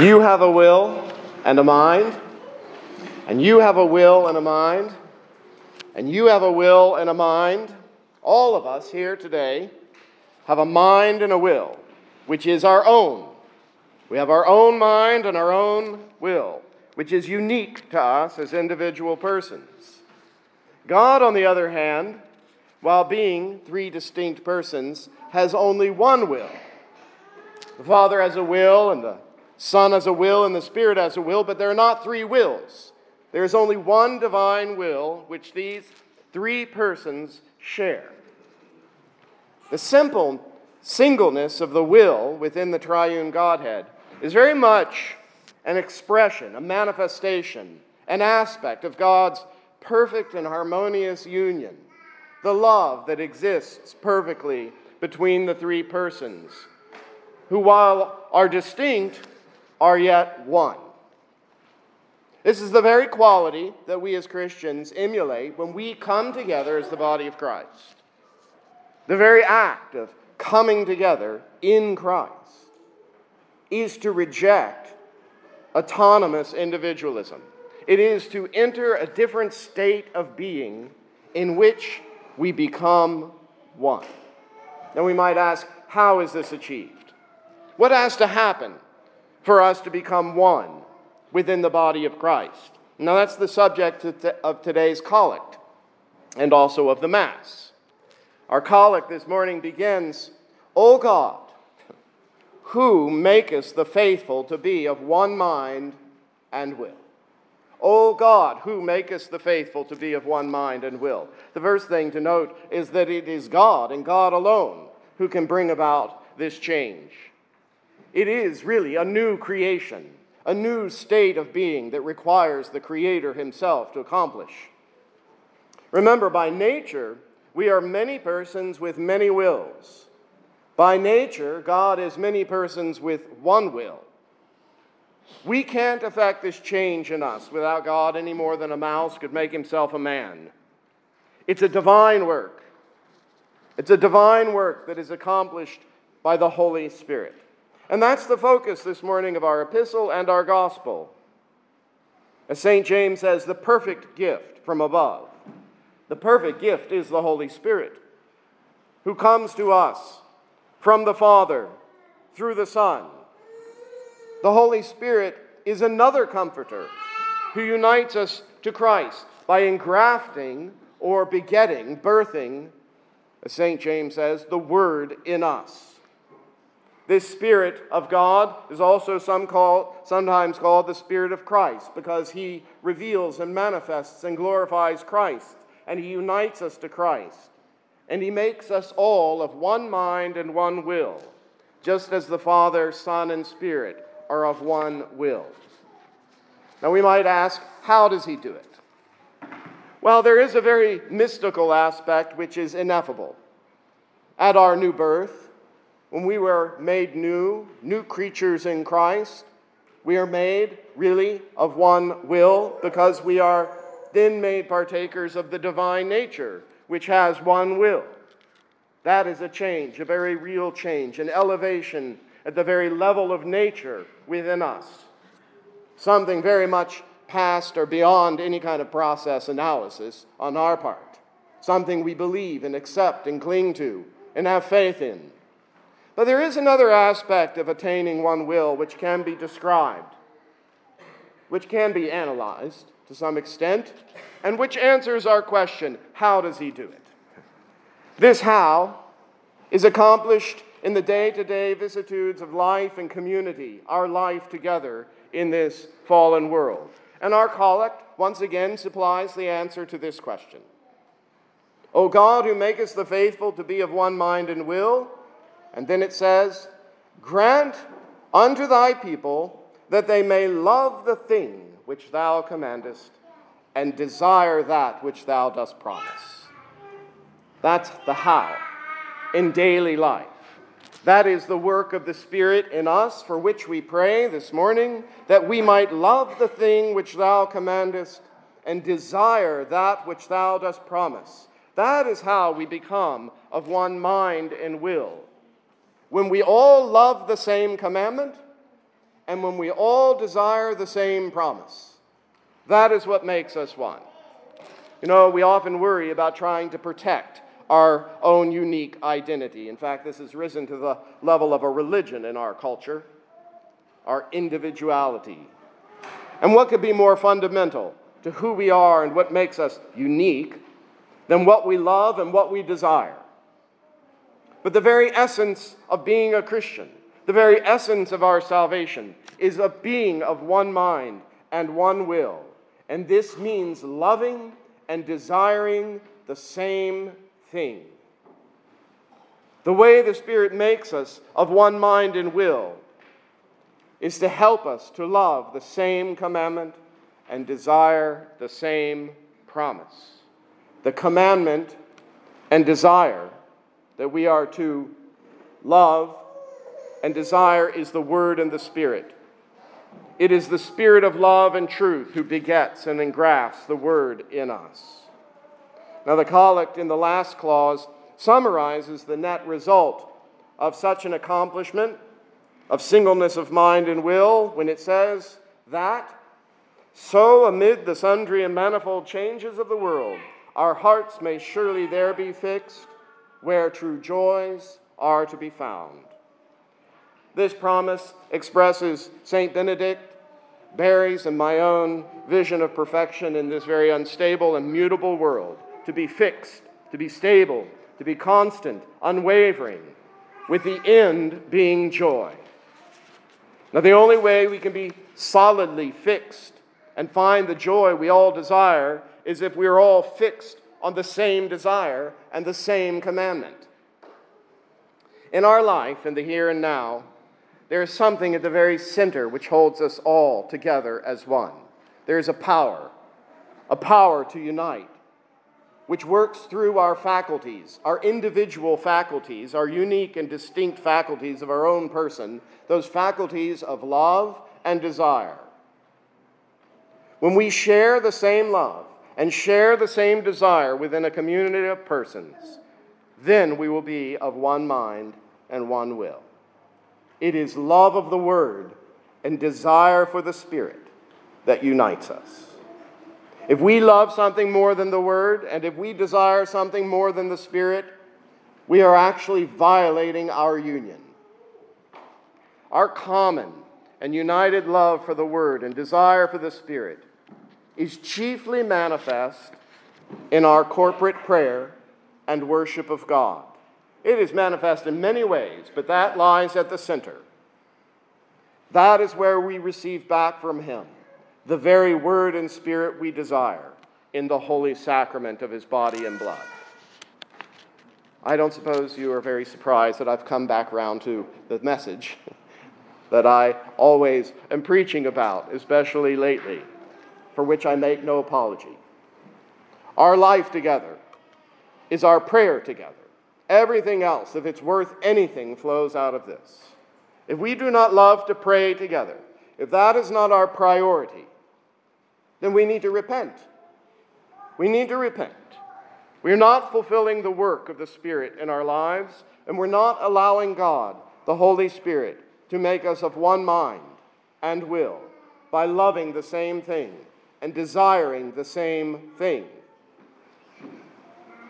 You have a will and a mind, and you have a will and a mind, and you have a will and a mind. All of us here today have a mind and a will, which is our own. We have our own mind and our own will, which is unique to us as individual persons. God, on the other hand, while being three distinct persons, has only one will. The Father has a will, and the Son has a will and the Spirit has a will, but there are not three wills. There is only one divine will which these three persons share. The simple singleness of the will within the triune Godhead is very much an expression, a manifestation, an aspect of God's perfect and harmonious union, the love that exists perfectly between the three persons, who, while are distinct, are yet one. This is the very quality that we as Christians emulate when we come together as the body of Christ. The very act of coming together in Christ is to reject autonomous individualism. It is to enter a different state of being in which we become one. Now we might ask, how is this achieved? What has to happen for us to become one within the body of Christ. Now, that's the subject of today's collect and also of the Mass. Our collect this morning begins O God, who makest the faithful to be of one mind and will. O God, who makest the faithful to be of one mind and will. The first thing to note is that it is God and God alone who can bring about this change. It is really a new creation, a new state of being that requires the Creator Himself to accomplish. Remember, by nature, we are many persons with many wills. By nature, God is many persons with one will. We can't effect this change in us without God any more than a mouse could make himself a man. It's a divine work. It's a divine work that is accomplished by the Holy Spirit. And that's the focus this morning of our epistle and our gospel. As St. James says, the perfect gift from above. The perfect gift is the Holy Spirit, who comes to us from the Father through the Son. The Holy Spirit is another comforter who unites us to Christ by engrafting or begetting, birthing, as St. James says, the Word in us. This Spirit of God is also some call, sometimes called the Spirit of Christ because he reveals and manifests and glorifies Christ, and he unites us to Christ. And he makes us all of one mind and one will, just as the Father, Son, and Spirit are of one will. Now we might ask, how does he do it? Well, there is a very mystical aspect which is ineffable. At our new birth, when we were made new, new creatures in Christ, we are made really of one will because we are then made partakers of the divine nature, which has one will. That is a change, a very real change, an elevation at the very level of nature within us. Something very much past or beyond any kind of process analysis on our part. Something we believe and accept and cling to and have faith in. But there is another aspect of attaining one will which can be described, which can be analyzed to some extent, and which answers our question how does he do it? This how is accomplished in the day to day vicissitudes of life and community, our life together in this fallen world? And our collect once again supplies the answer to this question. O God, who makest the faithful to be of one mind and will, and then it says, grant unto thy people that they may love the thing which thou commandest and desire that which thou dost promise. That's the how in daily life. That is the work of the Spirit in us, for which we pray this morning, that we might love the thing which thou commandest and desire that which thou dost promise. That is how we become of one mind and will. When we all love the same commandment, and when we all desire the same promise. That is what makes us one. You know, we often worry about trying to protect our own unique identity. In fact, this has risen to the level of a religion in our culture, our individuality. And what could be more fundamental to who we are and what makes us unique than what we love and what we desire? But the very essence of being a Christian, the very essence of our salvation, is a being of one mind and one will. And this means loving and desiring the same thing. The way the Spirit makes us of one mind and will is to help us to love the same commandment and desire the same promise. The commandment and desire that we are to love and desire is the Word and the Spirit. It is the Spirit of love and truth who begets and engrafts the Word in us. Now, the collect in the last clause summarizes the net result of such an accomplishment of singleness of mind and will when it says that, so amid the sundry and manifold changes of the world, our hearts may surely there be fixed, where true joys are to be found. This promise expresses St. Benedict, Barry's, and my own vision of perfection in this very unstable and mutable world to be fixed, to be stable, to be constant, unwavering, with the end being joy. Now, the only way we can be solidly fixed and find the joy we all desire is if we're all fixed on the same desire and the same commandment. In our life, in the here and now, there is something at the very center which holds us all together as one. There is a power, a power to unite, which works through our faculties, our individual faculties, our unique and distinct faculties of our own person, those faculties of love and desire. When we share the same love and share the same desire within a community of persons, then we will be of one mind and one will. It is love of the Word and desire for the Spirit that unites us. If we love something more than the Word, and if we desire something more than the Spirit, we are actually violating our union. Our common and united love for the Word and desire for the Spirit is chiefly manifest in our corporate prayer and worship of God. It is manifest in many ways, but that lies at the center. That is where we receive back from Him the very word and spirit we desire in the holy sacrament of his body and blood. I don't suppose you are very surprised that I've come back around to the message that I always am preaching about, especially lately, for which I make no apology. Our life together is our prayer together. Everything else, if it's worth anything, flows out of this. If we do not love to pray together, if that is not our priority, then we need to repent. We need to repent. We're not fulfilling the work of the Spirit in our lives, and we're not allowing God, the Holy Spirit, to make us of one mind and will by loving the same thing and desiring the same thing.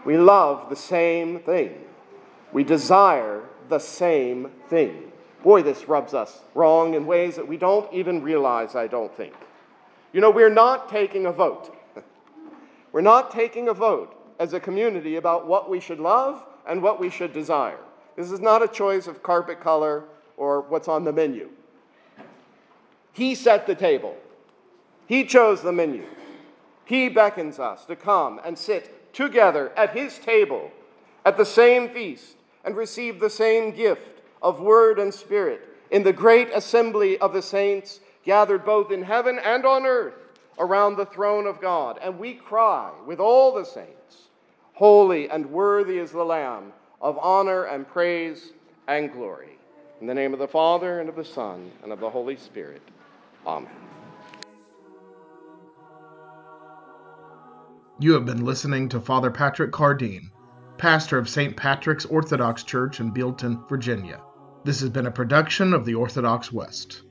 We love the same thing. We desire the same thing. Boy, this rubs us wrong in ways that we don't even realize, I don't think. You know, we're not taking a vote. we're not taking a vote as a community about what we should love and what we should desire. This is not a choice of carpet color or what's on the menu. He set the table, He chose the menu. He beckons us to come and sit together at His table at the same feast and receive the same gift of word and spirit in the great assembly of the saints gathered both in heaven and on earth around the throne of God. And we cry with all the saints, Holy and worthy is the Lamb of honor and praise and glory. In the name of the Father, and of the Son, and of the Holy Spirit. Amen. You have been listening to Father Patrick Cardine, pastor of St. Patrick's Orthodox Church in Bealeton, Virginia. This has been a production of the Orthodox West.